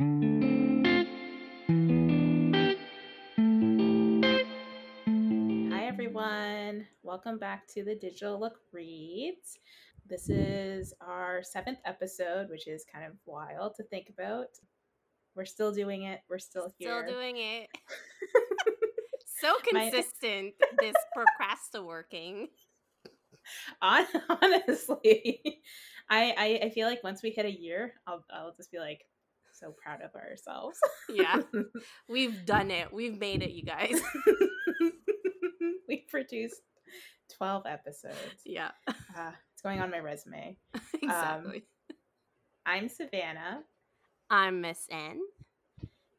Hi, everyone. Welcome back to the DigitaLook Reads. This is our seventh episode, which is kind of wild to think about. We're still doing it. We're still here. Still doing it. so My- consistent, this procrastinating. Honestly, I, I I feel like once we hit a year, I'll I'll just be like so proud of ourselves. Yeah. We've done it. We've made it, you guys. we produced twelve episodes. Yeah. Uh, it's going on my resume. exactly. I'm Savannah, I'm Miss N.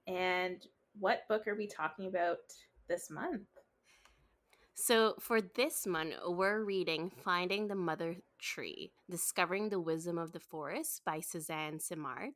and what book are we talking about this month? So, for this month, we're reading Finding the Mother Tree Discovering the Wisdom of the Forest by Suzanne Simard.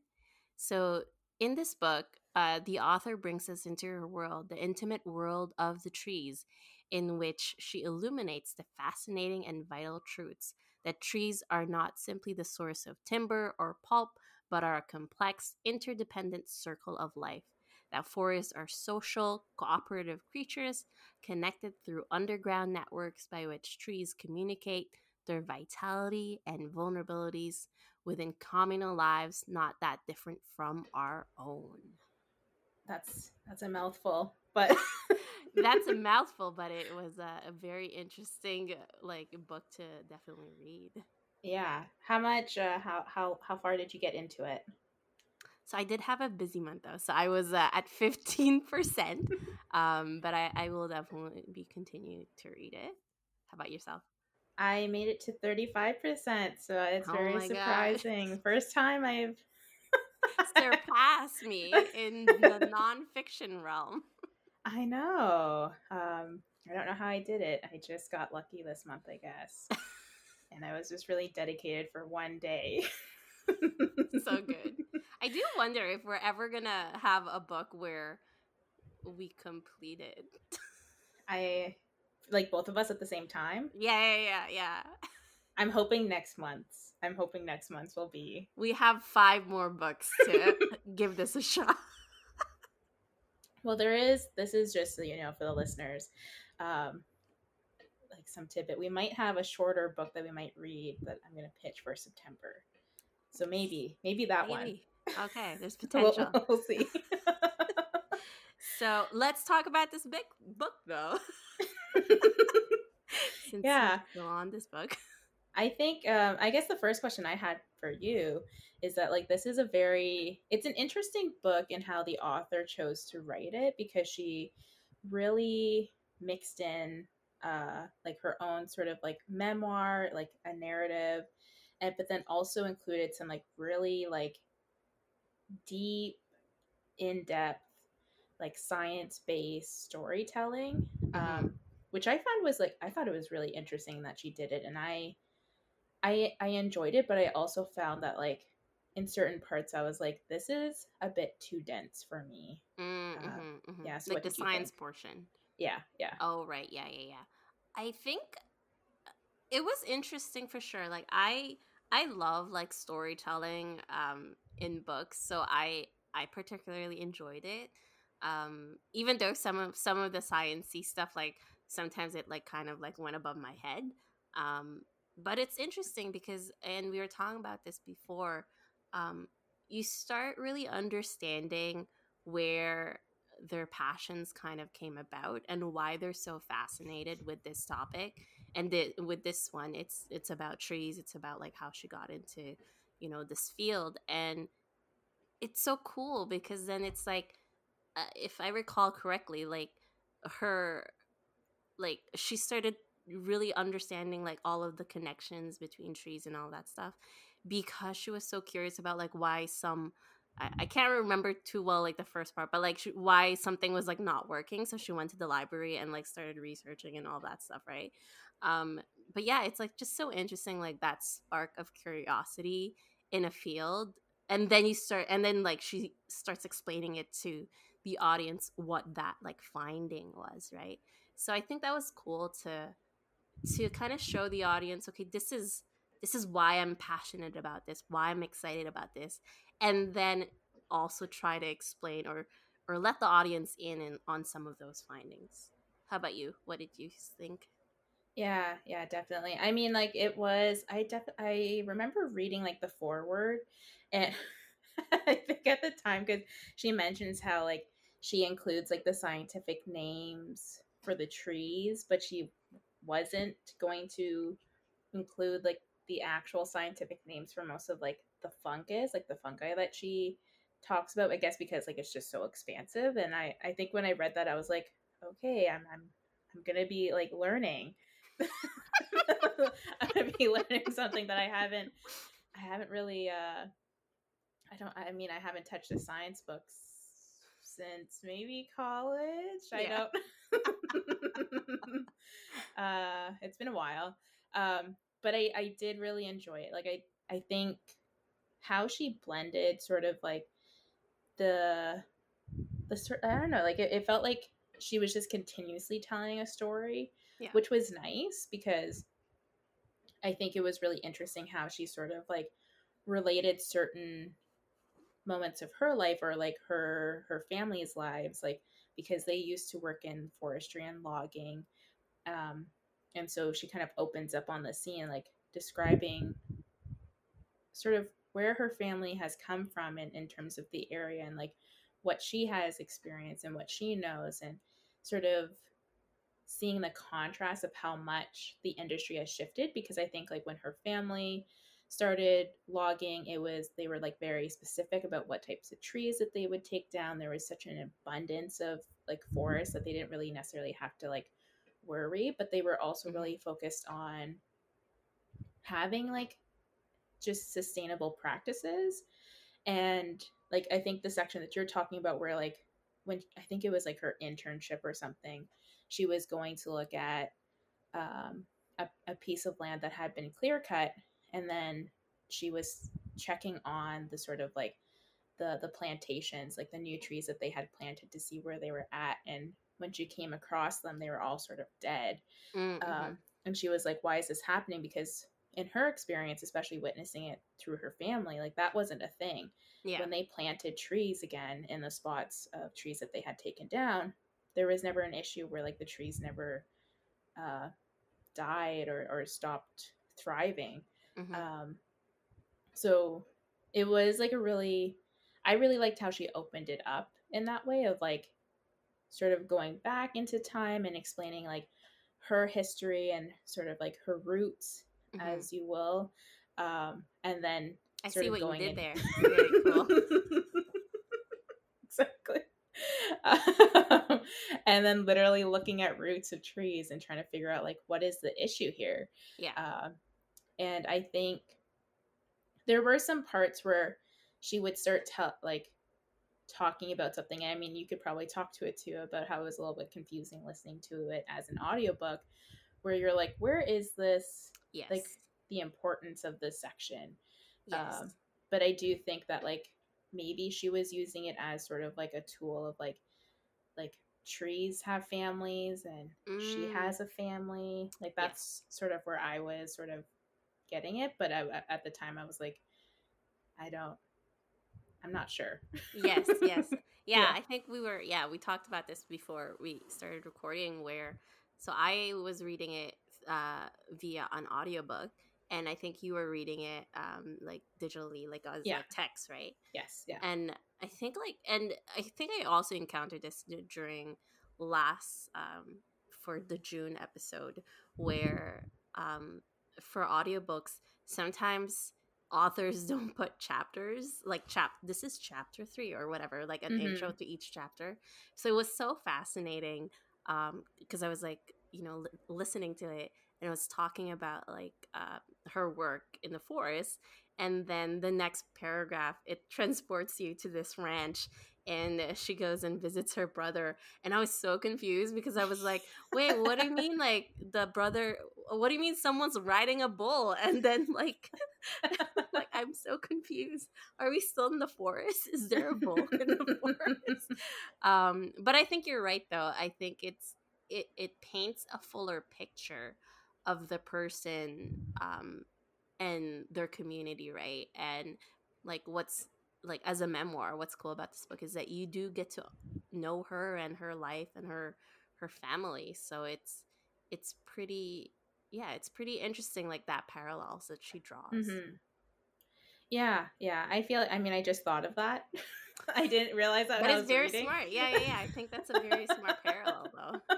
So, in this book, uh, the author brings us into her world, the intimate world of the trees, in which she illuminates the fascinating and vital truths that trees are not simply the source of timber or pulp, but are a complex, interdependent circle of life. That forests are social, cooperative creatures connected through underground networks by which trees communicate their vitality and vulnerabilities within communal lives not that different from our own. That's that's a mouthful, but That's a mouthful, but it was a, a very interesting uh, like book to definitely read. yeah. How much? Uh, how how how far did you get into it? So I did have a busy month though, so I was uh, at fifteen percent, um, but I, I will definitely be continue to read it. How about yourself? I made it to thirty five percent, so it's Oh very surprising. First time I've surpassed me in the nonfiction realm. I know. Um, I don't know how I did it. I just got lucky this month, I guess. and I was just really dedicated for one day. so good. I do wonder if we're ever gonna have a book where we completed. I like both of us at the same time. Yeah, yeah, yeah, yeah. I'm hoping next month. I'm hoping next month will be. We have five more books to give this a shot. Well, there is. This is just you know for the listeners, um, like some tidbit. We might have a shorter book that we might read that I'm going to pitch for September. So maybe, maybe that one. Okay, there's We'll, potential. we'll see. So let's talk about this big book, though. Since Yeah. we're on this book. I think um, I guess the first question I had for you is that like this is a very it's an interesting book in how the author chose to write it because she really mixed in uh like her own sort of like memoir like a narrative and but then also included some like really like deep in-depth like science-based storytelling um which I found was like I thought it was really interesting that she did it and I I I enjoyed it, but I also found that like in certain parts I was like, this is a bit too dense for me. Mm, Uh, mhm, mhm. yeah, so like the science portion. Yeah, yeah. Oh right, yeah, yeah, yeah. I think uh, it was interesting for sure. Like I I love like storytelling um in books, so I I particularly enjoyed it. Um even though some of some of the sciencey stuff like sometimes it like kind of like went above my head. Um but it's interesting because and we were talking about this before um you start really understanding where their passions kind of came about and why they're so fascinated with this topic and the, with this one it's it's about trees it's about like how she got into you know this field and it's so cool because then it's like uh, if i recall correctly like her like she started really understanding like all of the connections between trees and all that stuff because she was so curious about like why some I, can't remember too well like the first part but like she, why something was like not working so she went to the library and like started researching and all that stuff right? Um but yeah it's like just so interesting like that spark of curiosity in a field and then you start and then like she starts explaining it to the audience what that like finding was right so i think that was cool to to kind of show the audience okay this is this is why i'm passionate about this why i'm excited about this and then also try to explain or or let the audience in, in on some of those findings. How about you? What did you think? Yeah, yeah, definitely. I mean, like it was. I def. I remember reading like the foreword, and I think at the time because she mentions how like she includes like the scientific names for the trees, but she wasn't going to include like the actual scientific names for most of like the fungus, like the fungi that she talks about. I guess because like it's just so expansive, and I I think when I read that I was like, okay, I'm I'm I'm gonna be like learning. I'm gonna be learning something that I haven't I haven't really uh I don't I mean I haven't touched a science book since maybe college. Yeah. I don't uh it's been a while. Um but I I did really enjoy it. Like I I think how she blended sort of like the the sort I don't know, like it, it felt like she was just continuously telling a story, yeah. which was nice because I think it was really interesting how she sort of like related certain moments of her life or like her her family's lives like because they used to work in forestry and logging um and so she kind of opens up on the scene like describing sort of where her family has come from in, in terms of the area and like what she has experienced and what she knows and sort of seeing the contrast of how much the industry has shifted because I think like when her family started logging it was they were like very specific about what types of trees that they would take down there was such an abundance of like forests that they didn't really necessarily have to like worry but they were also mm-hmm. really focused on having like just sustainable practices and like i think the section that you're talking about where like when i think it was like her internship or something she was going to look at um, a, a piece of land that had been clear cut and then she was checking on the sort of like the the plantations like the new trees that they had planted to see where they were at and when she came across them they were all sort of dead mm-hmm. um, and she was like why is this happening because in her experience especially witnessing it through her family like that wasn't a thing yeah. when they planted trees again in the spots of trees that they had taken down there was never an issue where like the trees never uh, died or, or stopped thriving mm-hmm. um, so it was like a really i really liked how she opened it up in that way of like sort of going back into time and explaining like her history and sort of like her roots mm-hmm. as you will. Um, and then i see what you did in- there. Very cool. Exactly. Um, and then literally looking at roots of trees and trying to figure out like what is the issue here? Yeah. Um, and i think there were some parts where she would start like talking about something i mean you could probably talk to it too about how it was a little bit confusing listening to it as an audiobook where you're like where is this yes. like the importance of this section yes. Um, but i do think that like maybe she was using it as sort of like a tool of like like trees have families and mm. she has a family like that's yes. sort of where i was sort of getting it but I, at the time i was like i don't i'm not sure yes yes yeah, yeah, i think we were yeah we talked about this before we started recording where so i was reading it uh, via an audiobook and I think you were reading it um like digitally, like as yeah. like text, right? Yes, yeah. And I think like, and I think I also encountered this during last um for the June episode where um for audiobooks sometimes authors don't put chapters like chap this is chapter 3 or whatever like an mm-hmm. intro to each chapter so it was so fascinating um because i was like you know li- listening to it and it was talking about like uh, her work in the forest and then the next paragraph it transports you to this ranch and she goes and visits her brother and i was so confused because i was like wait what do you mean like the brother what do you mean someone's riding a bull? And then like like i'm so confused. Are we still in the forest? Is there a bull in the forest? Um but i think you're right though. I think it's it it paints a fuller picture of the person um, and their community, right? And like what's like as a memoir what's cool about this book is that you do get to know her and her life and her her family. So it's it's pretty yeah it's pretty interesting like that parallels that she draws. Mm-hmm. yeah yeah. I feel i mean i just thought of that. I didn't realize that but it's very reading. smart. Yeah yeah yeah. I think that's a very smart parallel though.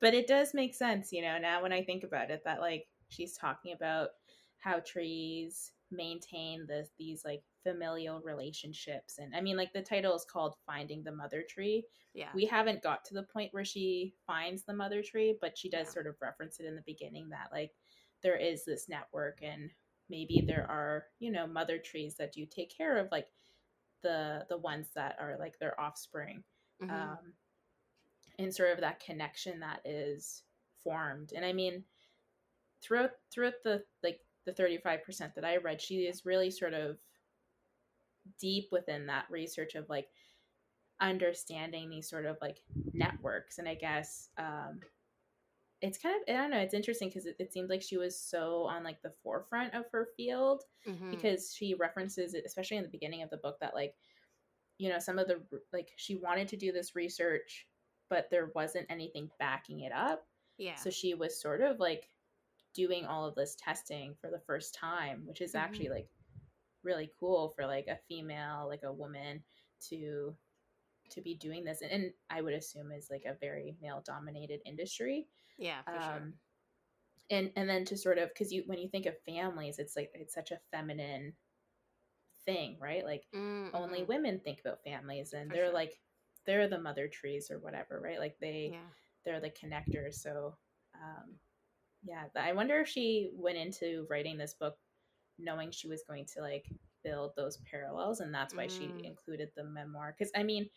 But it does make sense you know now when i think about it that like she's talking about how trees maintain this these like familial relationships and i mean like the title is called finding the mother tree yeah we haven't got to the point where she finds the mother tree but she does yeah. sort of reference it in the beginning that like there is this network and maybe there are you know mother trees that do take care of like the the ones that are like their offspring mm-hmm. um and sort of that connection that is formed and i mean throughout throughout the like the 35% that I read, she is really sort of deep within that research of like understanding these sort of like networks. And I guess um, it's kind of, I don't know, it's interesting because it, it seems like she was so on like the forefront of her field mm-hmm. because she references it, especially in the beginning of the book, that like, you know, some of the, like, she wanted to do this research, but there wasn't anything backing it up. Yeah. So she was sort of like doing all of this testing for the first time, which is mm-hmm. actually like really cool for like a female, like a woman to to be doing this and, and I would assume is like a very male dominated industry. Yeah, for um, sure. And and then to sort of because you when you think of families, it's like it's such a feminine thing, right? Like mm-hmm. only women think about families and for they're sure. like they're the mother trees or whatever, right? Like they yeah. they're the connectors. So um yeah i wonder if she went into writing this book knowing she was going to like build those parallels and that's why mm. she included the memoir because i mean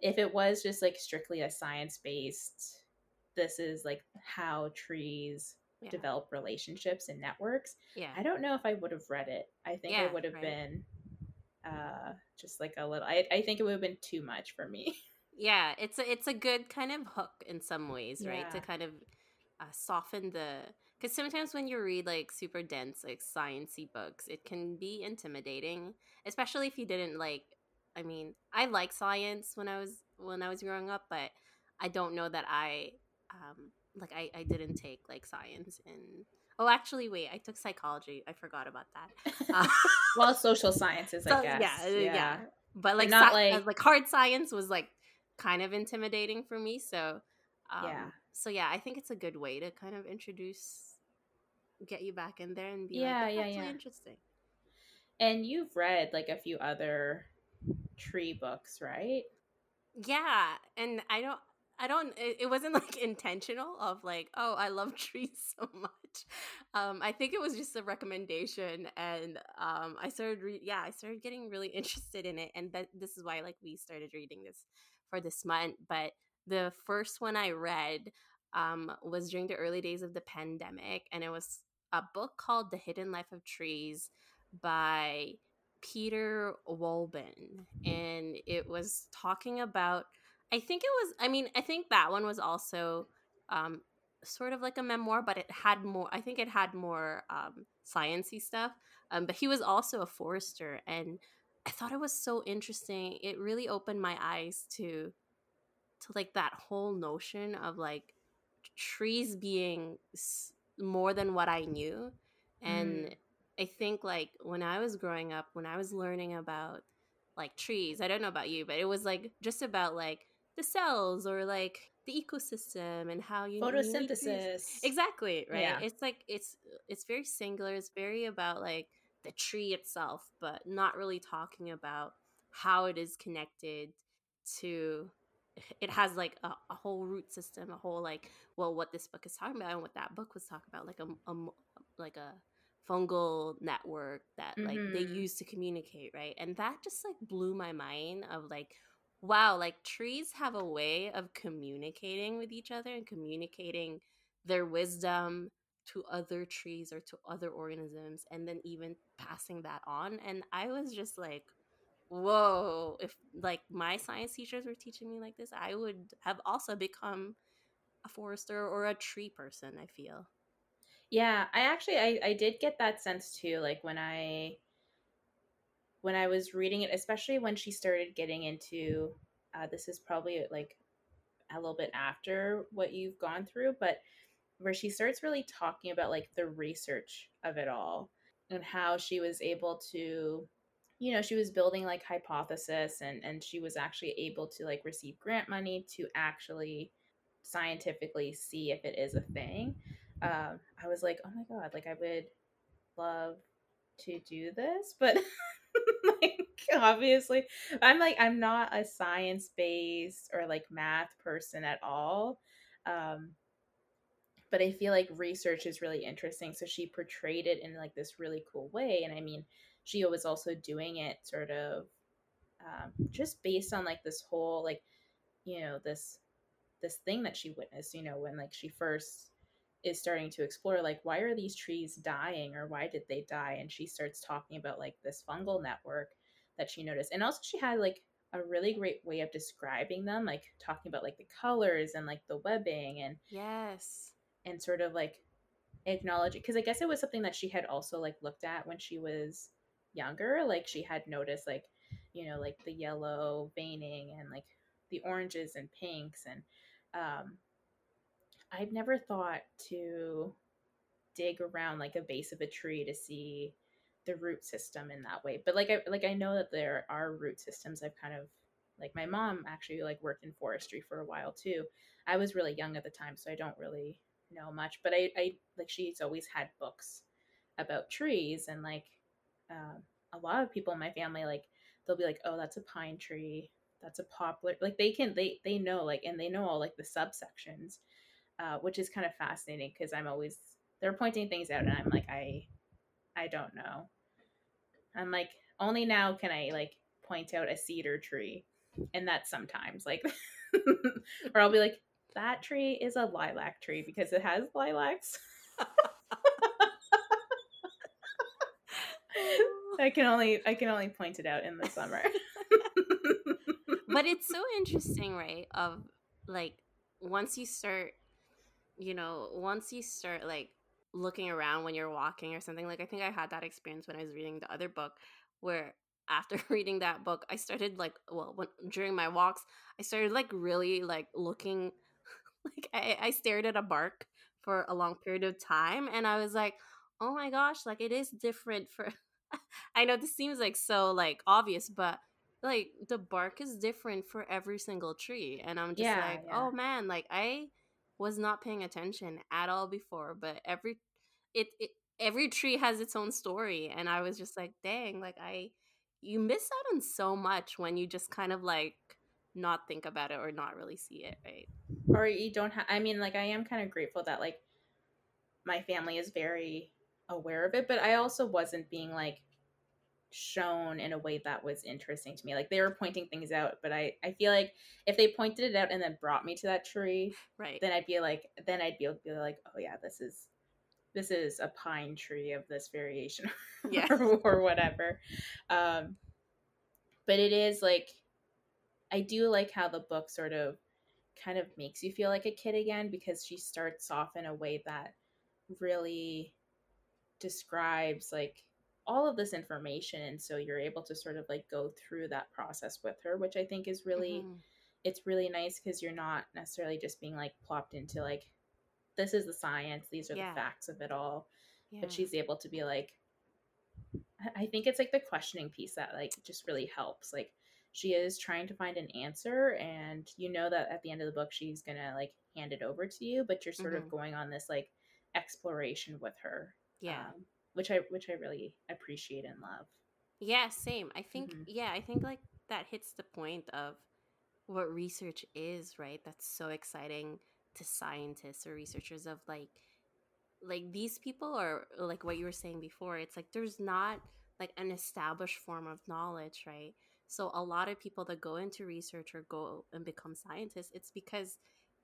if it was just like strictly a science based this is like how trees yeah. develop relationships and networks yeah i don't know if i would have read it i think yeah, it would have right. been uh just like a little I, I think it would have been too much for me yeah it's a it's a good kind of hook in some ways right to kind of uh, soften the because sometimes when you read like super dense like sciency books it can be intimidating especially if you didn't like i mean i like science when i was when i was growing up but i don't know that i um like i, I didn't take like science and oh actually wait i took psychology i forgot about that. Uh, well social sciences so, i guess yeah, yeah. yeah. But like not sci- like like hard science was like kind of intimidating for me so um, yeah so yeah, I think it's a good way to kind of introduce, get you back in there and be yeah, like, yeah, yeah, interesting. And you've read like a few other tree books, right? Yeah, and I don't I don't it, wasn't like intentional of like, oh, I love trees so much. Um I think it was just a recommendation and um I started re- yeah, I started getting really interested in it and that this is why like we started reading this for this month, but the first one I read um, was during the early days of the pandemic, and it was a book called The Hidden Life of Trees by Peter Wohlleben. And it was talking about, I think it was, I mean, I think that one was also um, sort of like a memoir, but it had more, I think it had more um, sciency stuff. Um, but he was also a forester. And I thought it was so interesting. It really opened my eyes to to like that whole notion of like trees being more than what I knew. And mm. I think like when I was growing up, when I was learning about like trees, I don't know about you, but it was like just about like the cells or like the ecosystem and how you photosynthesis. Exactly, right? Yeah. It's like it's it's very singular. It's very about like the tree itself, but not really talking about how it is connected to it has like a, a, whole root system a whole like well what this book is talking about and what that book was talking about like a, a like a fungal network that like mm-hmm. they use to communicate right and that just like blew my mind of like wow like trees have a way of communicating with each other and communicating their wisdom to other trees or to other organisms and then even passing that on and i was just like whoa, if like my science teachers were teaching me like this, I would have also become a forester or a tree person, I feel. Yeah, I actually I, I did get that sense too, like when I when I was reading it, especially when she started getting into uh, this is probably like a little bit after what you've gone through, but where she starts really talking about like the research of it all and how she was able to you know she was building like hypothesis and and she was actually able to like receive grant money to actually scientifically see if it is a thing um i was like oh my god like i would love to do this but like obviously i'm like i'm not a science based or like math person at all um but I feel like research is really interesting. So she portrayed it in like this really cool way. And I mean, she was also doing it sort of um, just based on like this whole like you know this this thing that she witnessed. You know, when like she first is starting to explore like why are these trees dying or why did they die? And she starts talking about like this fungal network that she noticed. And also she had like a really great way of describing them like talking about like the colors and like the webbing and yes. and sort of like acknowledging because I guess it was something that she had also like looked at when she was younger. Like she had noticed like, you know, like the yellow veining and like the oranges and pinks and um I've never thought to dig around like a base of a tree to see the root system in that way. But like I like I know that there are root systems I've kind of like my mom actually like worked in forestry for a while too. I was really young at the time, so I don't really know much, but I, I like she's always had books about trees and like um, a lot of people in my family like they'll be like, oh, that's a pine tree, that's a poplar. Like they can they they know like and they know all like the subsections, uh, which is kind of fascinating because I'm always they're pointing things out and I'm like I I don't know. I'm like only now can I like point out a cedar tree, and that's sometimes like, or I'll be like, that tree is a lilac tree because it has lilacs. I can only I can only point it out in the summer. but it's so interesting, right? Of like once you start, you know, once you start like looking around when you're walking or something. Like I think I had that experience when I was reading the other book where after reading that book, I started like well, when during my walks, I started like really like looking like I, I stared at a bark for a long period of time and I was like, oh my gosh, like it is different for I know this seems like so like obvious, but like the bark is different for every single tree. And I'm just yeah, like, oh, yeah. oh man, like I was not paying attention at all before, but every it, it every tree has its own story. And I was just like, dang, like I you miss out on so much when you just kind of like not think about it or not really see it, right? Or you don't have, I mean, like, I am kind of grateful that, like, my family is very aware of it, but I also wasn't being, like, shown in a way that was interesting to me. Like, they were pointing things out, but I, I feel like if they pointed it out and then brought me to that tree, right, then I'd be like, then I'd be able to be like, oh, yeah, this is. This is a pine tree of this variation, yeah, or, or whatever. Um, but it is like I do like how the book sort of kind of makes you feel like a kid again because she starts off in a way that really describes like all of this information and so you're able to sort of like go through that process with her which i think is really mm-hmm. it's really nice because you're not necessarily just being like plopped into like this is the science these are yeah. the facts of it all yeah. but she's able to be like i think it's like the questioning piece that like just really helps like she is trying to find an answer and you know that at the end of the book she's gonna like hand it over to you but you're sort mm-hmm. of going on this like exploration with her yeah. um, which i which i really appreciate and love. Yeah same. I think mm-hmm. yeah i think like that hits the point of what research is right? That's so exciting to scientists or researchers of like like these people are like what you were saying before it's like there's not like an established form of knowledge right? So a lot of people that go into research or go and become scientists, it's because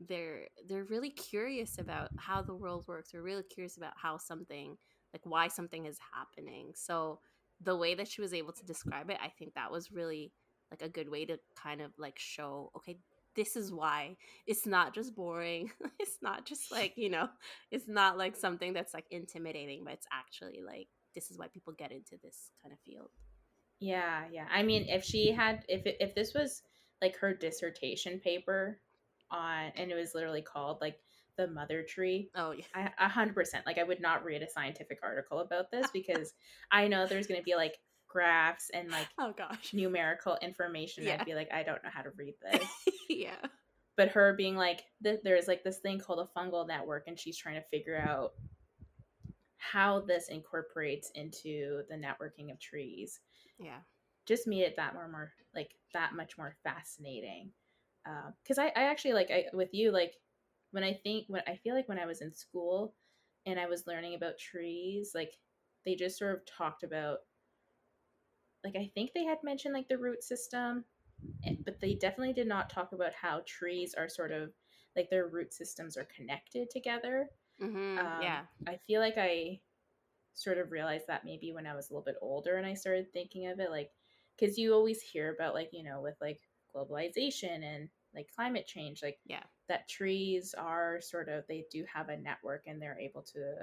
they're they're really curious about how the world works. They're really curious about how something like why something is happening. So the way that she was able to describe it, I think that was really like a good way to kind of like show, okay, this is why it's not just boring. it's not just like, you know, it's not like something that's like intimidating, but it's actually like this is why people get into this kind of field. Yeah, yeah. I mean, if she had, if if this was like her dissertation paper on, and it was literally called like the mother tree. Oh yeah, a hundred percent. Like I would not read a scientific article about this because I know there's going to be like graphs and like oh gosh numerical information. Yeah. I'd be like, I don't know how to read this. yeah. But her being like, th- there's like this thing called a fungal network, and she's trying to figure out how this incorporates into the networking of trees. Yeah. Just made it that more, more like that much more fascinating. Because uh, I, I actually like I with you like when I think when I feel like when I was in school and I was learning about trees, like they just sort of talked about like I think they had mentioned like the root system, eh, but they definitely did not talk about how trees are sort of like their root systems are connected together. Mm-hmm, um, yeah, I feel like I sort of realized that maybe when I was a little bit older and I started thinking of it, like because you always hear about like you know with like globalization and like climate change like yeah that trees are sort of they do have a network and they're able to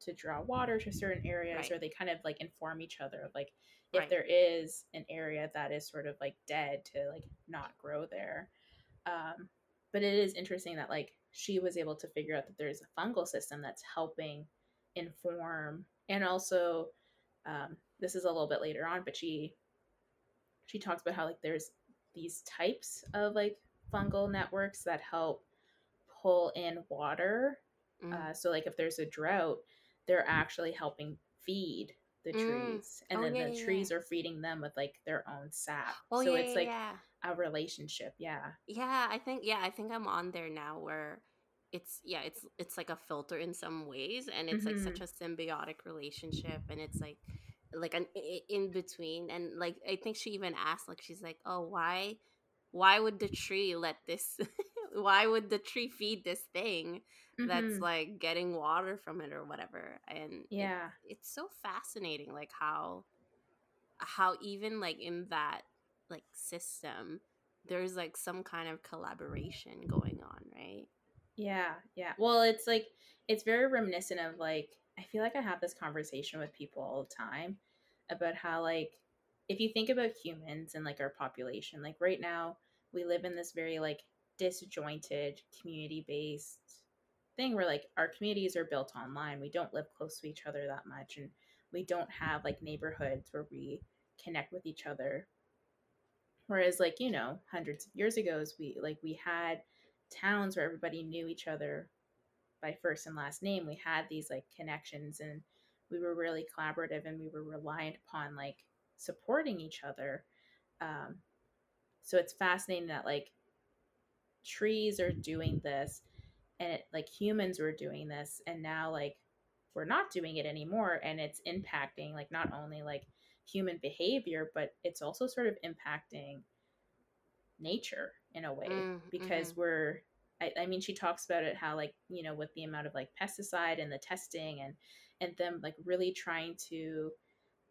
to draw water to certain areas right. or they kind of like inform each other like if right. there is an area that is sort of like dead to like not grow there um but it is interesting that like she was able to figure out that there's a fungal system that's helping inform and also um, this is a little bit later on but she she talks about how like there's these types of like fungal networks that help pull in water. Mm. Uh, so, like if there's a drought, they're actually helping feed the mm. trees, and oh, then yeah, the yeah, trees yeah. are feeding them with like their own sap. Oh, so it's like a relationship. Yeah. Yeah, I think yeah, I think I'm on there now where it's yeah, it's it's like a filter in some ways, and it's mm-hmm. like such a symbiotic relationship, and it's like like an in between, and like I think she even asked like she's like, oh why why would the tree let this why would the tree feed this thing mm-hmm. that's like getting water from it or whatever? And yeah. it, it's so fascinating like how how even like in that like system there's like some kind of collaboration going on right? Yeah yeah. Well it's like it's very reminiscent of like i feel like i have this conversation with people all the time about how like if you think about humans and like our population like right now we live in this very like disjointed community based thing where like our communities are built online. We don't live close to each other that much and we don't have like neighborhoods where we connect with each other. Whereas like you know hundreds of years ago we like we had towns where everybody knew each other by first and last name we had these like connections and we were really collaborative and we were reliant upon like supporting each other um, so it's fascinating that like trees are doing this and it, like humans were doing this and now like we're not doing it anymore and it's impacting like not only like human behavior but it's also sort of impacting nature in a way mm, because mm-hmm. we're I, I, mean she talks about it how like you know with the amount of like pesticide and the testing and and them like really trying to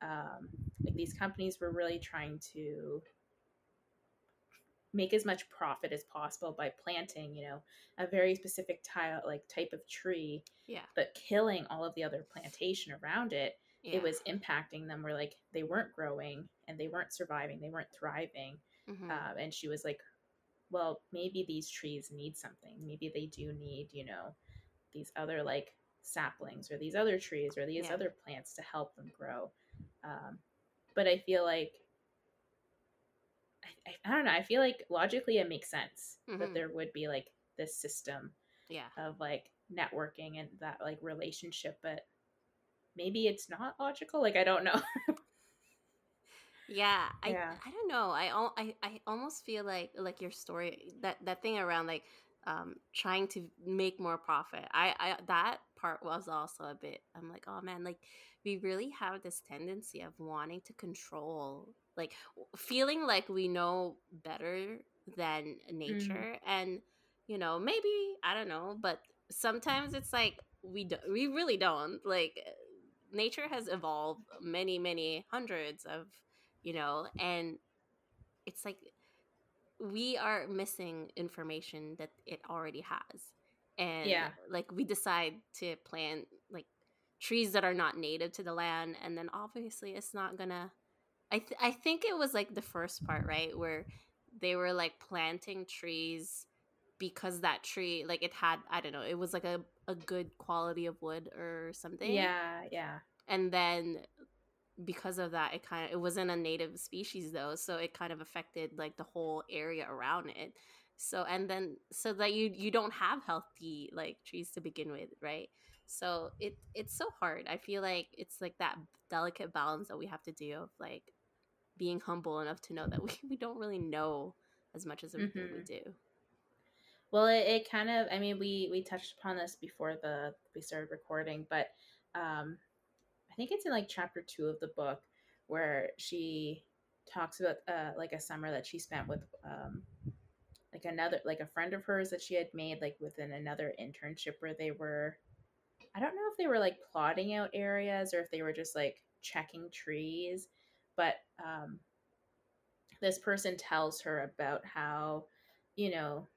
um like these companies were really trying to make as much profit as possible by planting, you know, a very specific tile like type of tree. Yeah. But killing all of the other plantation around it, yeah. it was impacting them where like they weren't growing and they weren't surviving, they weren't thriving. Mm-hmm. Uh, and she was like, well, maybe these trees need something. Maybe they do need, you know, these other like saplings or these other trees or these yeah. other plants to help them grow. Um, but I feel like I, I, don't know. I feel like logically it makes sense mm-hmm. that there would be like this system yeah. of like networking and that like relationship, but maybe it's not logical. Like I don't know. yeah, I yeah. I don't know. I, I I almost feel like like your story that that thing around like um trying to make more profit. I I that part was also a bit. I'm like, oh man, like we really have this tendency of wanting to control like feeling like we know better than nature mm. and you know maybe i don't know but sometimes it's like we do, we really don't like nature has evolved many many hundreds of you know and it's like we are missing information that it already has and yeah like we decide to plant like trees that are not native to the land and then obviously it's not gonna I th- I think it was like the first part, right, where they were like planting trees because that tree like it had I don't know, it was like a a good quality of wood or something. Yeah, yeah. And then because of that it kind of it wasn't a native species though, so it kind of affected like the whole area around it. So and then so that you you don't have healthy like trees to begin with, right? So it it's so hard. I feel like it's like that delicate balance that we have to do of like being humble enough to know that we, we don't really know as much as mm-hmm. we do. Well, it, it, kind of, I mean, we, we touched upon this before the, we started recording, but, um, I think it's in like chapter two of the book where she talks about, uh, like a summer that she spent with, um, like another, like a friend of hers that she had made, like within another internship where they were, I don't know if they were like plotting out areas or if they were just like checking trees, but um, this person tells her about how, you know,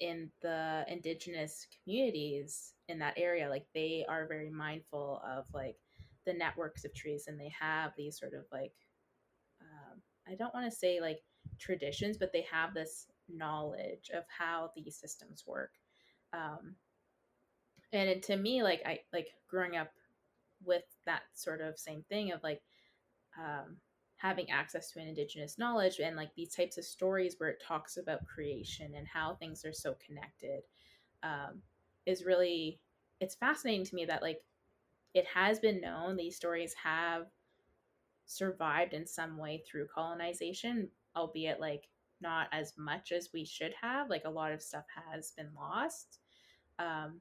in the indigenous communities in that area, like they are very mindful of like the networks of trees and they have these sort of like, um, I don't want to say like traditions, but they have this knowledge of how these systems work. Um, and to me, like I like growing up with that sort of same thing of like um, having access to an indigenous knowledge and like these types of stories where it talks about creation and how things are so connected um, is really it's fascinating to me that like it has been known these stories have survived in some way through colonization albeit like not as much as we should have like a lot of stuff has been lost um,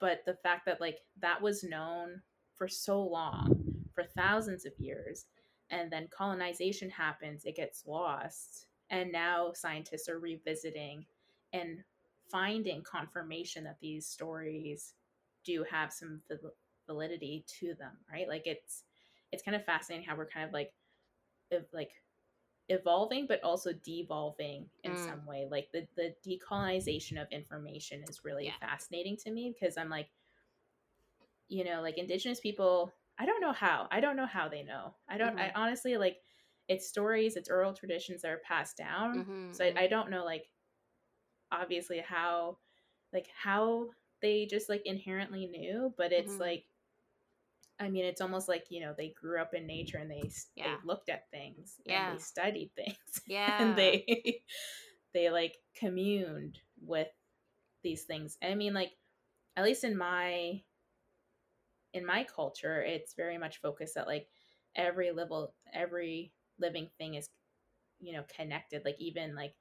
but the fact that like that was known for so long for thousands of years and then colonization happens, it gets lost. And now scientists are revisiting and finding confirmation that these stories do have some validity to them, right? Like it's it's kind of fascinating how we're kind of like like evolving but also devolving in mm. some way like the the decolonization of information is really yeah. fascinating to me because i'm like you know like indigenous people I don't know how. I don't know how they know. I don't. Mm-hmm. I honestly like. It's stories. It's oral traditions that are passed down. Mm-hmm. So I, mm-hmm. I don't know like. Obviously, how, like how they just like inherently knew, but it's mm-hmm. like. I mean, it's almost like you know they grew up in nature and they yeah. they looked at things yeah. and they studied things. Yeah, and they they like communed with these things. I mean, like at least in my in my culture, it's very much focused that like every level, every living thing is, you know, connected. Like even like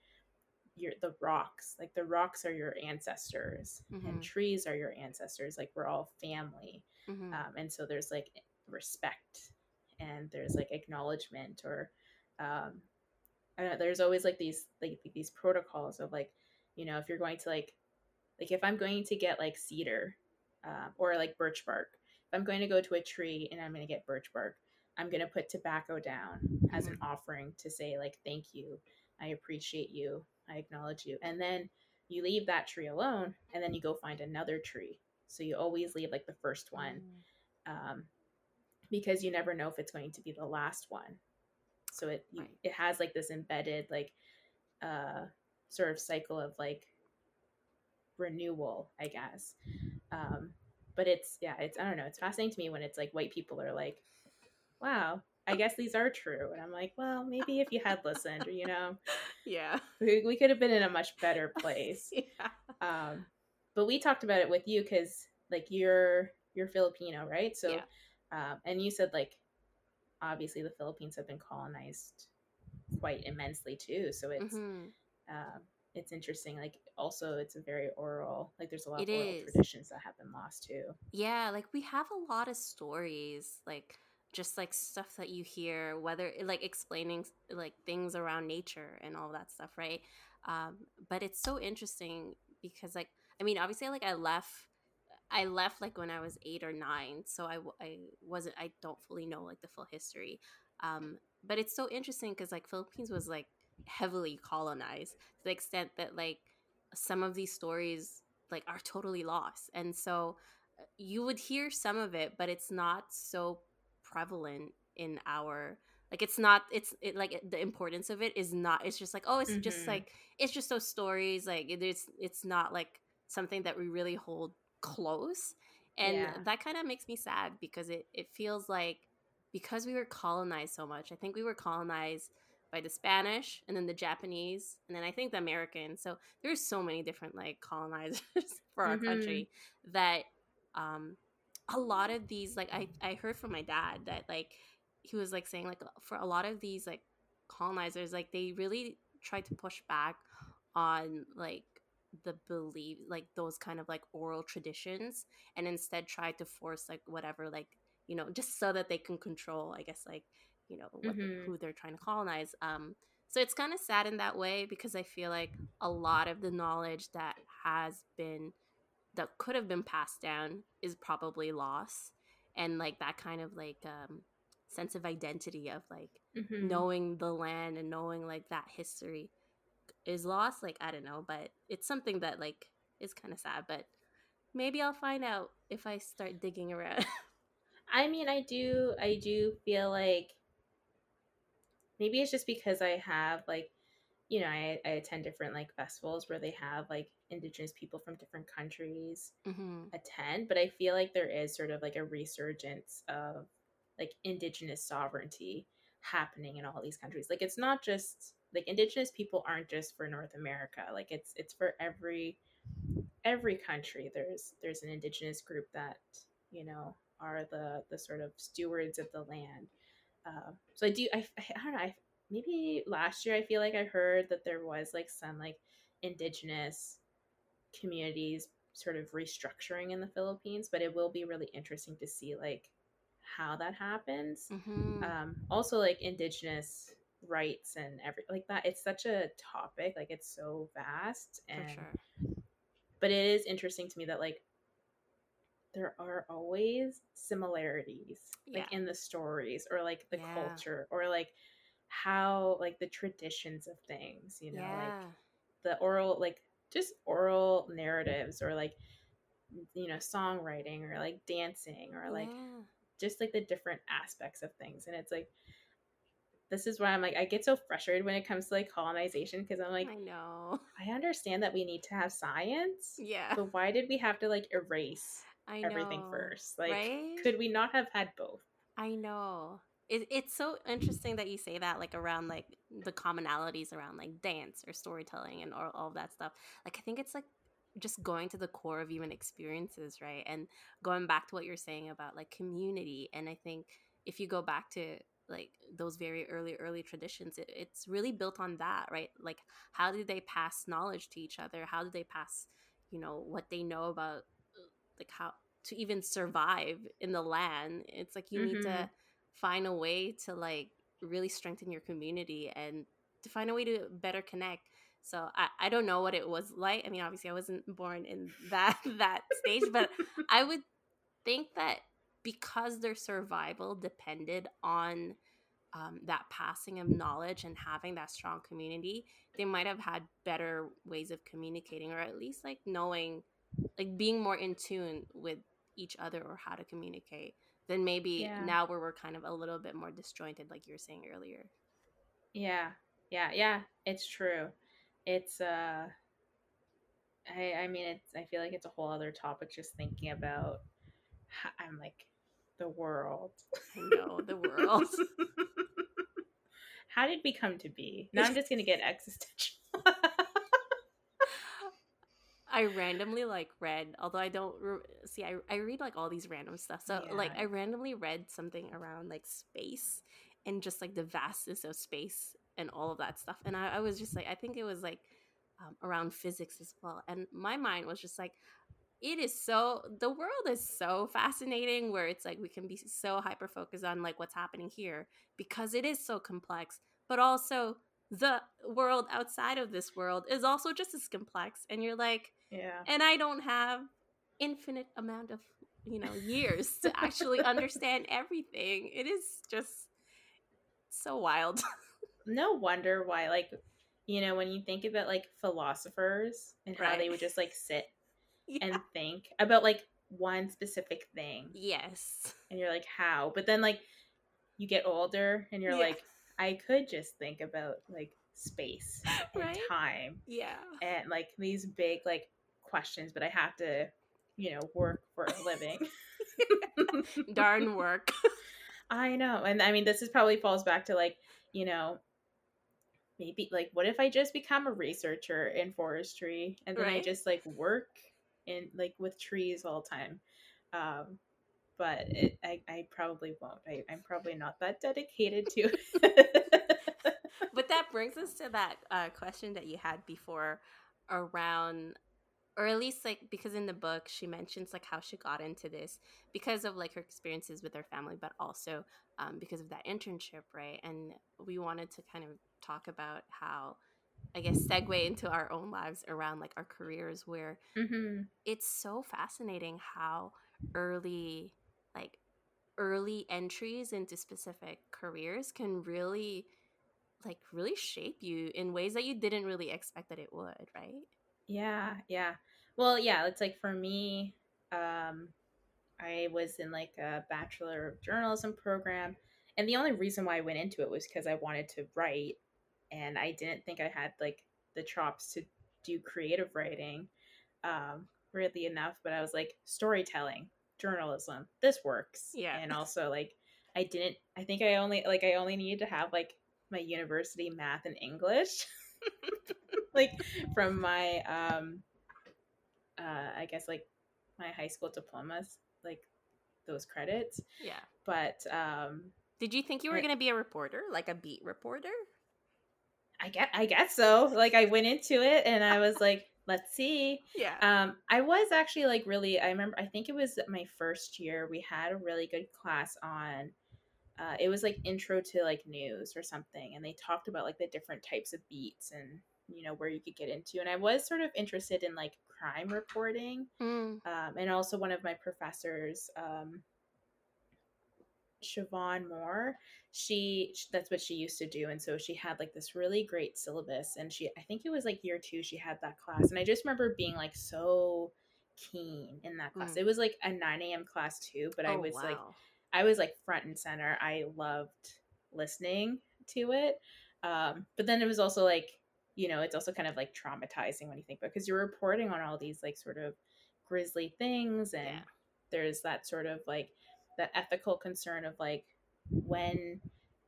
your the rocks, like the rocks are your ancestors, mm-hmm. and trees are your ancestors. Like we're all family, mm-hmm. um, and so there's like respect, and there's like acknowledgement, or um, I don't know. There's always like these like these protocols of like, you know, if you're going to like, like if I'm going to get like cedar, uh, or like birch bark, if I'm going to go to a tree and I'm going to get birch bark, I'm going to put tobacco down as an mm-hmm. offering to say, like, thank you. I appreciate you. I acknowledge you. And then you leave that tree alone and then you go find another tree. So you always leave like the first one mm. um, because you never know if it's going to be the last one. So it right. it has like this embedded like uh, sort of cycle of like renewal, I guess. Um, but it's yeah it's i don't know it's fascinating to me when it's like white people are like wow i guess these are true and i'm like well maybe if you had listened or you know yeah we, we could have been in a much better place yeah um but we talked about it with you because like you're you're filipino right so yeah. um and you said like obviously the philippines have been colonized quite immensely too so it's mm-hmm. um it's interesting. Like also it's a very oral like there's a lot it of oral is. traditions that have been lost too. Yeah, like we have a lot of stories, like just like stuff that you hear, whether like explaining like things around nature and all that stuff, right? Um, but it's so interesting because like I mean, obviously like I left I left like when I was eight or nine, so I, I wasn't I don't fully know like the full history. Um, but it's so interesting because like Philippines was like heavily colonized to the extent that like some of these stories like are totally lost and so uh, you would hear some of it but it's not so prevalent in our like it's not it's it, like the importance of it is not it's just like oh it's mm-hmm. just like it's just those stories like it's it's not like something that we really hold close and yeah. that kind of makes me sad because it it feels like because we were colonized so much i think we were colonized by the spanish and then the japanese and then i think the americans so there's so many different like colonizers for our mm-hmm. country that um a lot of these like i i heard from my dad that like he was like saying like for a lot of these like colonizers like they really tried to push back on like the belief like those kind of like oral traditions and instead tried to force like whatever like you know just so that they can control i guess like you know what mm-hmm. who they're trying to colonize um so it's kind of sad in that way because i feel like a lot of the knowledge that has been that could have been passed down is probably lost and like that kind of like um sense of identity of like mm-hmm. knowing the land and knowing like that history is lost like i don't know but it's something that like is kind of sad but maybe i'll find out if i start digging around i mean i do i do feel like maybe it's just because i have like you know i, I attend different like festivals where they have like indigenous people from different countries mm-hmm. attend but i feel like there is sort of like a resurgence of like indigenous sovereignty happening in all these countries. Like it's not just like indigenous people aren't just for North America. Like it's it's for every every country. There's there's an indigenous group that you know are the the sort of stewards of the land. Uh, so I do I, I don't know I, maybe last year I feel like I heard that there was like some like indigenous communities sort of restructuring in the Philippines, but it will be really interesting to see like how that happens. Mm-hmm. Um, also, like indigenous rights and every like that. It's such a topic. Like it's so vast and. Sure. But it is interesting to me that like there are always similarities like in the stories or like the yeah. culture or like how like the traditions of things you know yeah. like the oral like just oral narratives or like you know songwriting or like dancing or like just like the different aspects of things and it's like this is why I'm like I get so frustrated when it comes to like colonization because I'm like I know I understand that we need to have science yeah but why did we have to like erase I everything first like right? could we not have had both I know it, it's so interesting that you say that like around like the commonalities around like dance or storytelling and all, all of that stuff like I think it's like just going to the core of human experiences, right? And going back to what you're saying about like community. And I think if you go back to like those very early early traditions it, it's really built on that right like how do they pass knowledge to each other how do they pass you know what they know about like how to even survive in the land it's like you mm-hmm. need to mm-hmm. find a way to like really strengthen your community and to find a way to better connect so I, I don't know what it was like. I mean, obviously I wasn't born in that that stage, but I would think that because their survival depended on um, that passing of knowledge and having that strong community, they might have had better ways of communicating, or at least like knowing, like being more in tune with each other or how to communicate than maybe yeah. now where we're kind of a little bit more disjointed, like you were saying earlier. Yeah, yeah, yeah, it's true it's uh I I mean it's I feel like it's a whole other topic just thinking about I'm like the world. I know, the world. How did we come to be? Now I'm just going to get existential. I randomly like read, although I don't re- see. I I read like all these random stuff. So yeah. like I randomly read something around like space and just like the vastness of space and all of that stuff. And I, I was just like, I think it was like um, around physics as well. And my mind was just like, it is so the world is so fascinating where it's like we can be so hyper focused on like what's happening here because it is so complex but also the world outside of this world is also just as complex and you're like yeah. And i don't have infinite amount of you know years to actually understand everything. It is just so wild. No wonder why like you know when you think about like philosophers and right. how they would just like sit yeah. and think about like one specific thing yes and you're like how but then like you get older and you're Yeah. like, I could just think about like space and Right? time Yeah. and like these big like questions, but I have to, you know, work for a living. Darn work. I know. And I mean, this is probably falls back to like, you know, maybe like, what if I just become a researcher in forestry and then I just like work in like with trees all the time? Um, but it, I, I probably won't. I, I'm probably not that dedicated to but that brings us to that uh, question that you had before around or at least like because in the book she mentions like how she got into this because of like her experiences with her family but also um, because of that internship right and we wanted to kind of talk about how i guess segue into our own lives around like our careers where hmm it's so fascinating how early like early entries into specific careers can really like really shape you in ways that you didn't really expect that it would right Yeah, yeah. Well, yeah, it's like for me, um, I was in like a Bachelor of Journalism program. And the only reason why I went into it was because I wanted to write. And I didn't think I had like the chops to do creative writing, um, really enough. But I was like, storytelling, journalism, this works. Yeah. And also, like, I didn't, I think I only, like, I only needed to have like my university math and English. like from my um uh i guess like my high school diplomas like those credits yeah but um did you think you were going to be a reporter like a beat reporter i get i guess so like i went into it and i was like let's see. Yeah. Um i was actually like really i remember i think it was my first year we had a really good class on uh, it was like intro to like news or something and they talked about like the different types of beats and you know where you could get into and i was sort of interested in like crime reporting Mm, um, and also one of my professors um, Siobhan Moore she that's what she used to do and so she had like this really great syllabus and she I think it was like year 2 she had that class and I just remember being like so keen in that class Mm. it was like a 9 a.m class too but I oh, was like. I was like front and center. I loved listening to it. Um, but then it was also like, you know, it's also kind of like traumatizing when you think about because you're reporting on all these like sort of grisly things and Yeah. there's that sort of like that ethical concern of like when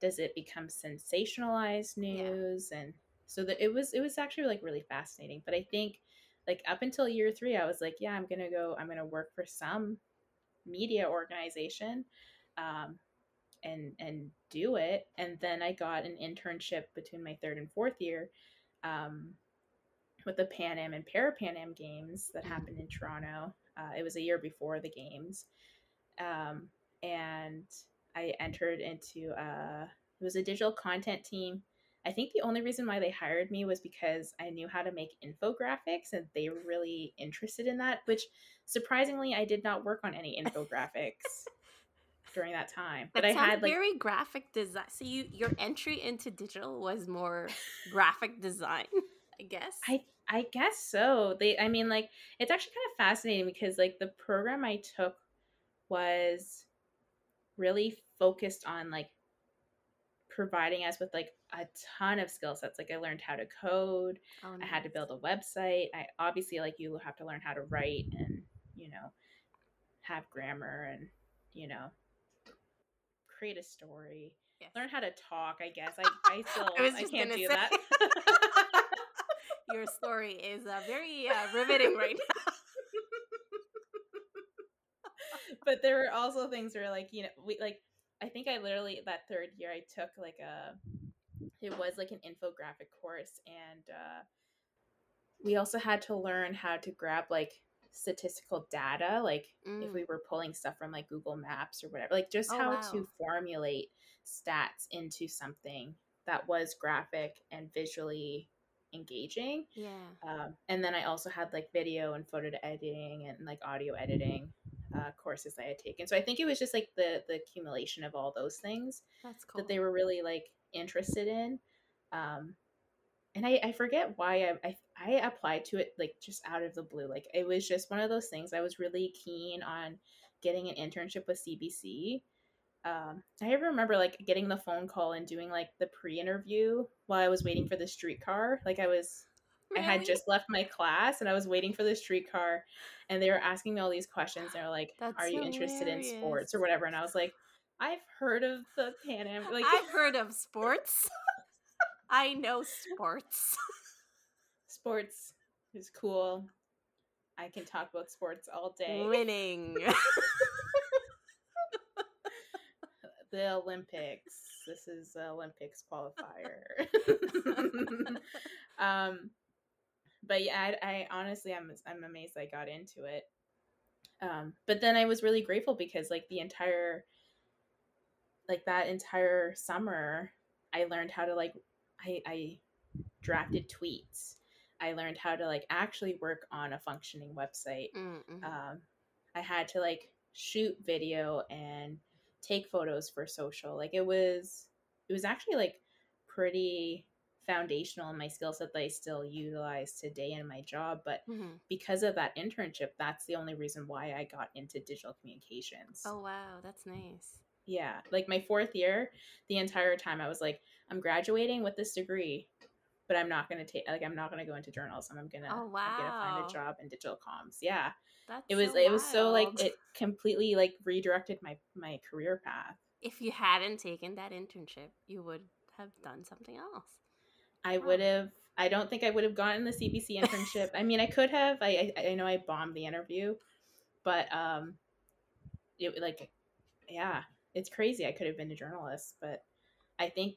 does it become sensationalized news? And so that it was it was actually like really fascinating. But i think like up until year three i was like yeah i'm gonna go i'm gonna work for some media organization um, and and do it. And then i got an internship between my third and fourth year um, with the pan am and para pan am games that Mhm. happened in toronto. Uh, it was a year before the games. Um, and i entered into uh, it was a digital content team i think the only reason why they hired me was because i knew how to make infographics and they were really interested in that which surprisingly i did not work on any infographics during that time That but i had like very graphic design. So you your entry into digital was more graphic design, I guess. I I guess so. They I mean like it's actually kind of fascinating because like the program I took was really focused on like providing us with like a ton of skill sets. Like I learned how to code, Oh, I had to build a website. I obviously like you have to learn how to write and, you know, have grammar and, you know, create a story. Yes. Learn how to talk, I guess. I, I still I I can't do say. that. Your story is uh, very uh, riveting right now. but there were also things where like you know we like i think i literally that third year i took like a it was like an infographic course and uh we also had to learn how to grab like statistical data like if Mm. we were pulling stuff from like google maps or whatever like just Oh, how wow. to formulate stats into something that was graphic and visually engaging Yeah. um, and then I also had like video and photo editing and like audio editing uh, courses I had taken. So I think it was just like the the accumulation of all those things That's cool. that they were really like interested in. Um, and I, I forget why I, I I applied to it like just out of the blue. Like it was just one of those things. I was really keen on getting an internship with CBC. um, I remember like getting the phone call and doing like the pre-interview while I was waiting for the streetcar. Like I was, really? I had just left my class and I was waiting for the streetcar, and they were asking me all these questions. They were like, That's "Are you interested in sports or whatever?" And I was like, "I've heard of the Pan Am. Like I've heard of sports. I know sports. sports is cool. I can talk about sports all day. Winning." the Olympics. This is Olympics qualifier. um, but yeah, I, I, honestly, I'm I'm amazed I got into it. Um, but then I was really grateful because like the entire, like that entire summer, I learned how to like, I I drafted tweets. I learned how to like actually work on a functioning website. Mm-hmm. Um, I had to like shoot video and take photos for social. Like it was it was actually like pretty foundational in my skill set that I still utilize today in my job. But mm-hmm. because of that internship, that's the only reason why I got into digital communications. Oh wow, that's nice. Yeah. Like my fourth year, the entire time I was like, I'm graduating with this degree, but I'm not gonna take like I'm not gonna go into journalism. I'm gonna oh, wow. I'm find a job in digital comms. Yeah. That's it was so it was so like it completely like redirected my my career path. If you hadn't taken that internship, you would have done something else. I would have. I don't think I would have gotten the CBC internship. I mean, I could have. I, I I know I bombed the interview, but um, it like, yeah, it's crazy. I could have been a journalist, but I think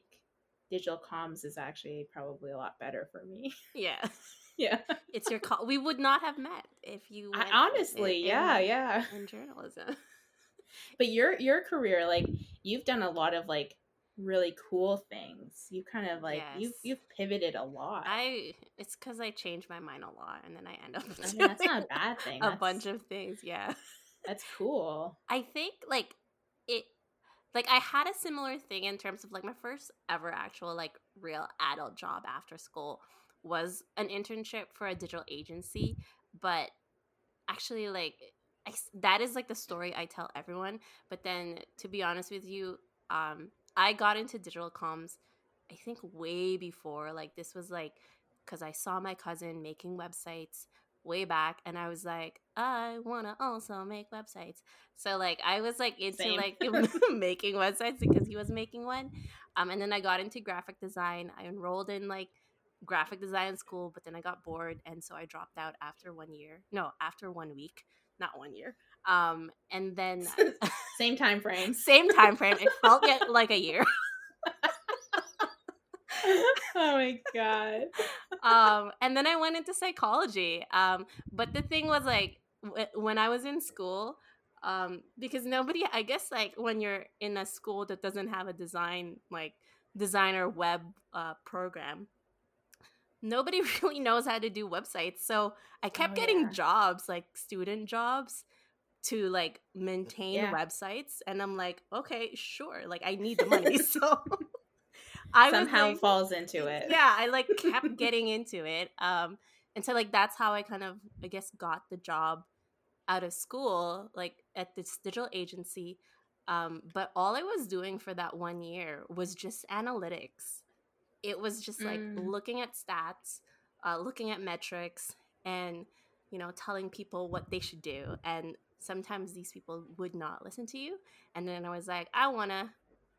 digital comms is actually probably a lot better for me. Yeah. yeah. It's your call. We would not have met if you I, honestly, in, yeah, in, yeah. In journalism. but your your career like you've done a lot of like really cool things. You kind of like yes. you've you've pivoted a lot. I it's because I change my mind a lot, and then I end up. I mean, that's not a bad thing. A that's, bunch of things, yeah. That's cool. I think like it like I had a similar thing in terms of like my first ever actual like real adult job after school was an internship for a digital agency, but actually like I, that is like the story I tell everyone. But then to be honest with you, um, I got into digital comms I think way before like this was like because I saw my cousin making websites way back and I was like, I wanna also make websites. So like I was like into Same. like making websites because he was making one. Um and then I got into graphic design. I enrolled in like graphic design school, but then I got bored and so I dropped out after one year. No, after one week, not one year. Um and then same time frame. Same time frame. It felt like a year. oh my god. Um, and then I went into psychology. Um, but the thing was like w- when I was in school, um, because nobody, I guess, like when you're in a school that doesn't have a design like designer web uh, program, nobody really knows how to do websites. So I kept oh, getting yeah. jobs, like student jobs to like maintain yeah. websites and i'm like okay sure like i need the money so I somehow like, falls into it. Yeah, I like kept getting into it. Um, and so like that's how I kind of I guess got the job out of school, like at this digital agency. Um, but all I was doing for that one year was just analytics. It was just like mm. looking at stats, uh, looking at metrics, and you know telling people what they should do. And sometimes these people would not listen to you. And then I was like, I want to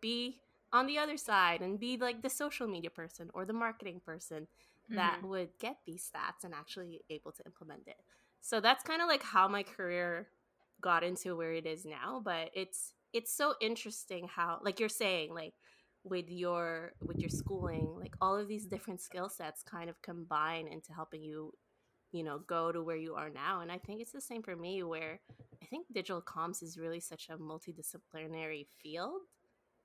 be on the other side and be like the social media person or the marketing person mm-hmm. that would get these stats and actually able to implement it. So that's kind of like how my career got into where it is now, but it's it's so interesting how like you're saying like with your with your schooling like all of these different skill sets kind of combine into helping you you know go to where you are now and i think it's the same for me where i think digital comms is really such a multidisciplinary field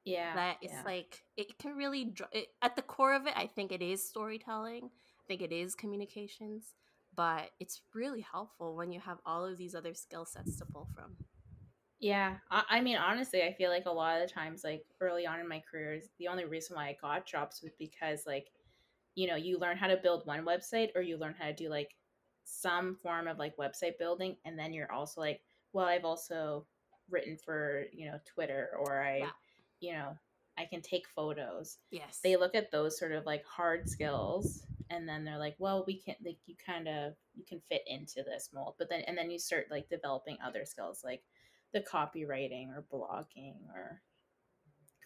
yeah that it's yeah. like it can really it, at the core of it i think it is storytelling i think it is communications but it's really helpful when you have all of these other skill sets to pull from yeah I, I mean honestly i feel like a lot of the times like early on in my career the only reason why i got jobs was because like you know you learn how to build one website or you learn how to do like some form of like website building and then you're also like well i've also written for you know Twitter or I, Yeah. you know, I can take photos. Yes. They look at those sort of like hard skills, and then they're like, well, we can like you kind of you can fit into this mold, but then and then you start like developing other skills like the copywriting or blogging or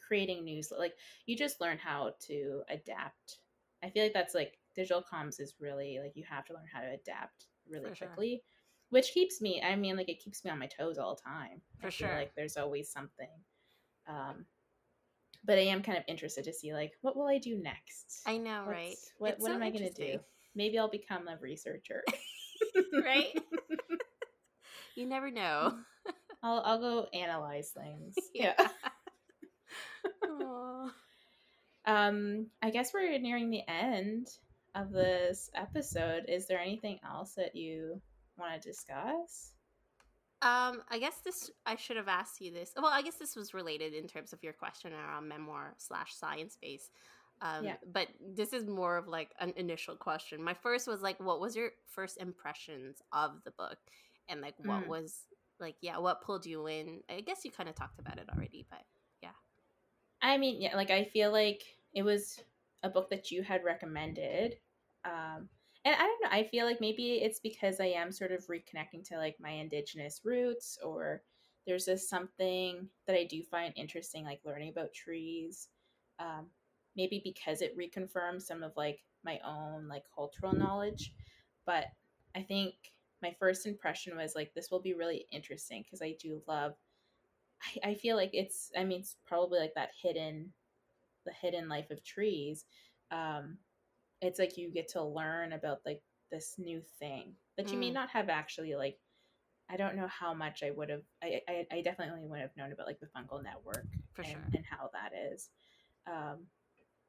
creating news like you just learn how to adapt i feel like that's like digital comms is really like you have to learn how to adapt really For sure. Which keeps me i mean like it keeps me on my toes all the time For sure. like there's always something um but i am kind of interested to see like what will i do next I know, right? What, It's what so am i going to do maybe i'll become a researcher right? you never know. I'll, I'll go analyze things Yeah. yeah Um, I guess we're nearing the end of this episode. Is there anything else that you want to discuss? Um, I guess this I should have asked you this. Well, I guess this was related in terms of your question around memoir slash science base. Um, Yeah. But this is more of like an initial question. My first was like, what was your first impressions of the book, and like what Mm. was like, yeah, what pulled you in? I guess you kind of talked about it already, but yeah. I mean, yeah, like I feel like it was a book that you had recommended. Um, and I don't know, I feel like maybe it's because I am sort of reconnecting to like my indigenous roots or there's just something that I do find interesting, like learning about trees. Um, maybe because it reconfirms some of like my own like cultural knowledge. But I think my first impression was like this will be really interesting because I do love I, I feel like it's I mean it's probably like that hidden the hidden life of trees. Um it's like you get to learn about like this new thing that you may Mm. not have actually like I don't know how much I would have I, I, I definitely would have known about like the fungal network and, sure. and how that is. Um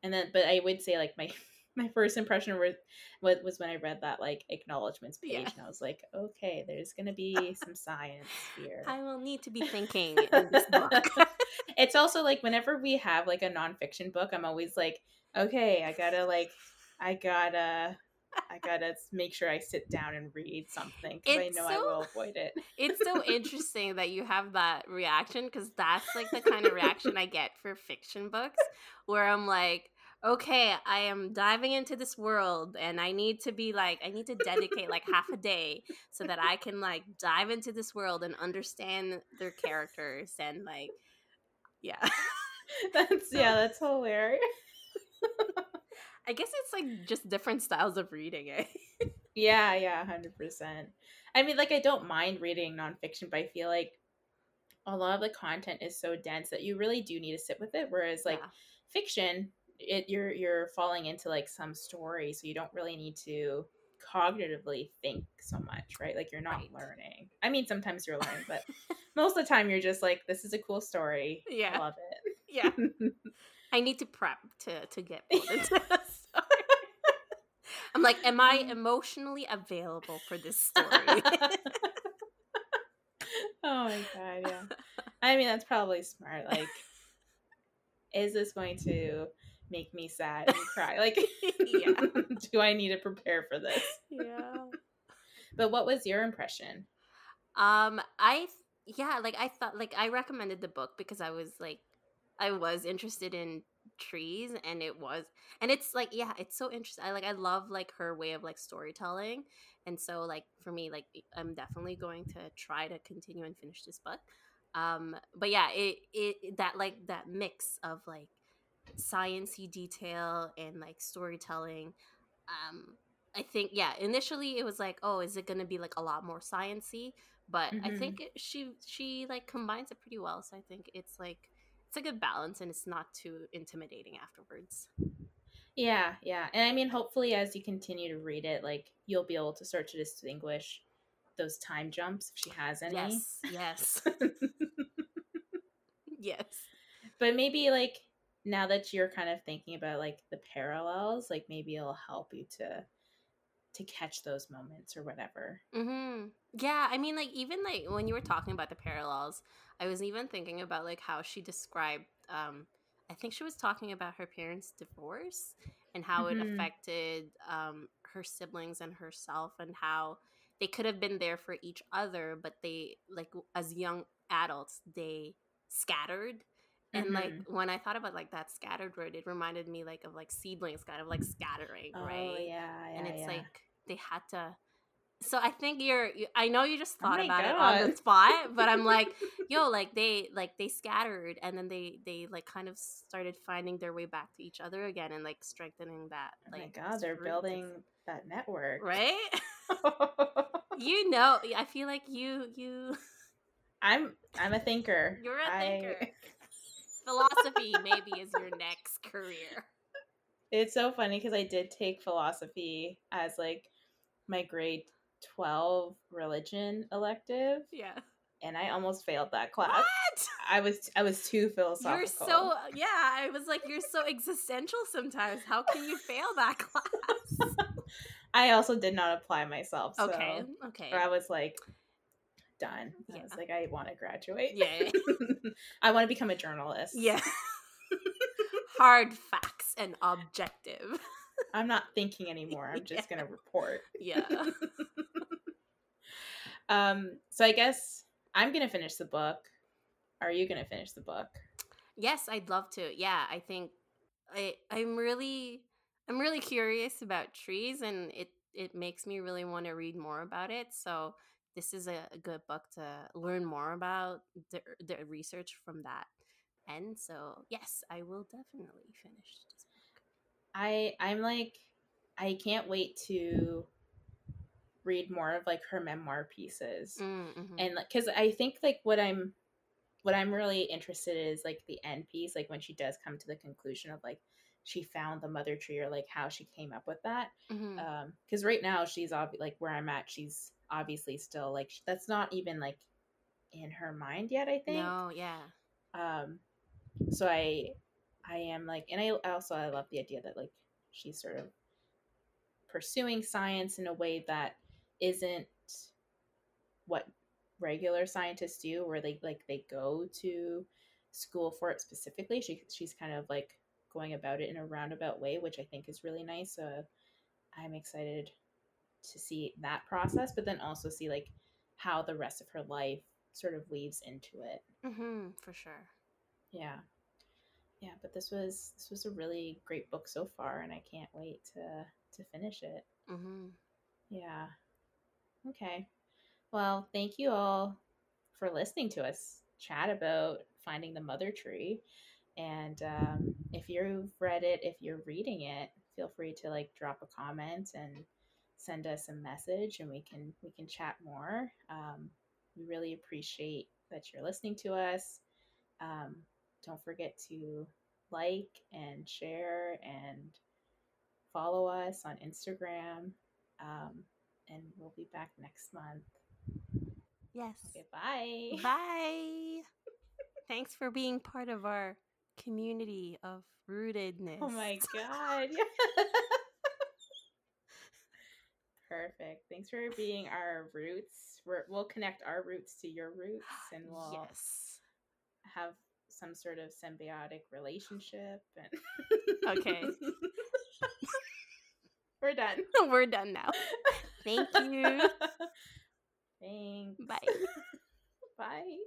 and then but I would say like my my first impression was was, was when I read that like acknowledgments page Yeah. and I was like, okay, there's gonna be some science here I will need to be thinking in this book. it's also like whenever we have like a nonfiction book, I'm always like, okay, I gotta like, I gotta, I gotta make sure I sit down and read something because I know I will avoid it. it's so interesting that you have that reaction because that's like the kind of reaction I get for fiction books where I'm like, okay, I am diving into this world and I need to be like, I need to dedicate like half a day so that I can like dive into this world and understand their characters and like, yeah. That's yeah, that's hilarious. I guess it's like just different styles of reading it. Eh? Yeah, yeah, hundred percent. I mean, like I don't mind reading nonfiction, but I feel like a lot of the content is so dense that you really do need to sit with it. Whereas like Yeah. fiction, it you're you're falling into like some story, so you don't really need to cognitively think so much, right? Like you're not Right. learning. I mean, sometimes you're learning, but most of the time you're just like, this is a cool story. I Yeah. love it. Yeah. I need to prep to to get pulled into. I'm like, am I emotionally available for this story? oh my god, yeah. I mean, that's probably smart. Like, is this going to make me sad and cry? Like, Yeah. do I need to prepare for this? yeah. But what was your impression? Um, I yeah, like I thought, like I recommended the book because I was like, I was interested in trees, and it was, and it's like, yeah, it's so interesting. I like, I love like her way of like storytelling, and so like for me, like I'm definitely going to try to continue and finish this book. Um, but yeah, it it that like that mix of like sciency detail and like storytelling. Um, I think yeah, initially it was like, oh, is it going to be like a lot more sciency? But I Mhm. think it, she she like combines it pretty well. So I think it's like it's a good balance and it's not too intimidating afterwards. Yeah, yeah. And I mean, hopefully, as you continue to read it, like, you'll be able to start to distinguish those time jumps if she has any. Yes, yes, yes. but maybe, like, now that you're kind of thinking about, like, the parallels, like, maybe it'll help you to to catch those moments or whatever. hmm Yeah, I mean, like even like when you were talking about the parallels, I was even thinking about like how she described. Um, I think she was talking about her parents' divorce and how Mhm. it affected um, her siblings and herself, and how they could have been there for each other, but they like as young adults they scattered. And mm-hmm. like when I thought about like that scattered word, it reminded me like of like seedlings kind of like scattering, oh, right? Yeah, yeah. And it's yeah. like they had to so I think you're. You, I know you just Oh thought my about it on the spot, but I'm like, yo, like they like they scattered, and then they they like kind of started finding their way back to each other again, and like strengthening that. Oh my Like, god, they're building that network. right. you know, I feel like you you I'm I'm a thinker. You're a I- thinker. philosophy maybe is your next career. It's so funny because I did take philosophy as like my grade 12 religion elective Yeah. and I almost failed that class. What? I was I was too philosophical. You're so yeah. I was like, you're so existential sometimes. How can you fail that class? I also did not apply myself. So, okay. Okay. Or I was like done. I was like I want to graduate. Yeah. I want to become a journalist. Yeah. Hard facts and objective. I'm not thinking anymore. I'm just Yeah. going to report. Yeah. Um so I guess I'm going to finish the book. Are you going to finish the book? yes, I'd love to. Yeah, I think I I'm really I'm really curious about trees and it it makes me really want to read more about it. So this is a, a good book to learn more about the the research from that. And so yes, I will definitely finish this book. I I'm like I can't wait to read more of like her memoir pieces. Mm-hmm. And like cuz I think like what I'm what I'm really interested in is like the end piece like when she does come to the conclusion of like she found the mother tree or like how she came up with that. Mhm. Um cuz right now she's obvi- like where I'm at she's obviously still like that's not even like in her mind yet, I think no, yeah. um so i i am like and i also i love the idea that like she's sort of pursuing science in a way that isn't what regular scientists do where they like they go to school for it specifically. She, she's kind of like going about it in a roundabout way which i think is really nice so i'm excited to see that process but then also see like how the rest of her life sort of weaves into it. Mm-hmm, for sure. yeah yeah but this was this was a really great book so far and i can't wait to to finish it. Mm-hmm. yeah. Okay. Well thank you all for listening to us chat about finding the mother tree. And um, if you've read it if you're reading it feel free to like drop a comment and send us a message and we can we can chat more. Um, we really appreciate that you're listening to us. Um, don't forget to like and share and follow us on instagram um, and we'll be back next month Yes. okay bye Bye. Thanks for being part of our community of rootedness. oh my god perfect thanks for being our roots We're, we'll connect our roots to your roots and we'll Yes. have some sort of symbiotic relationship and Okay. we're done We're done now. Thank you. thanks Bye. bye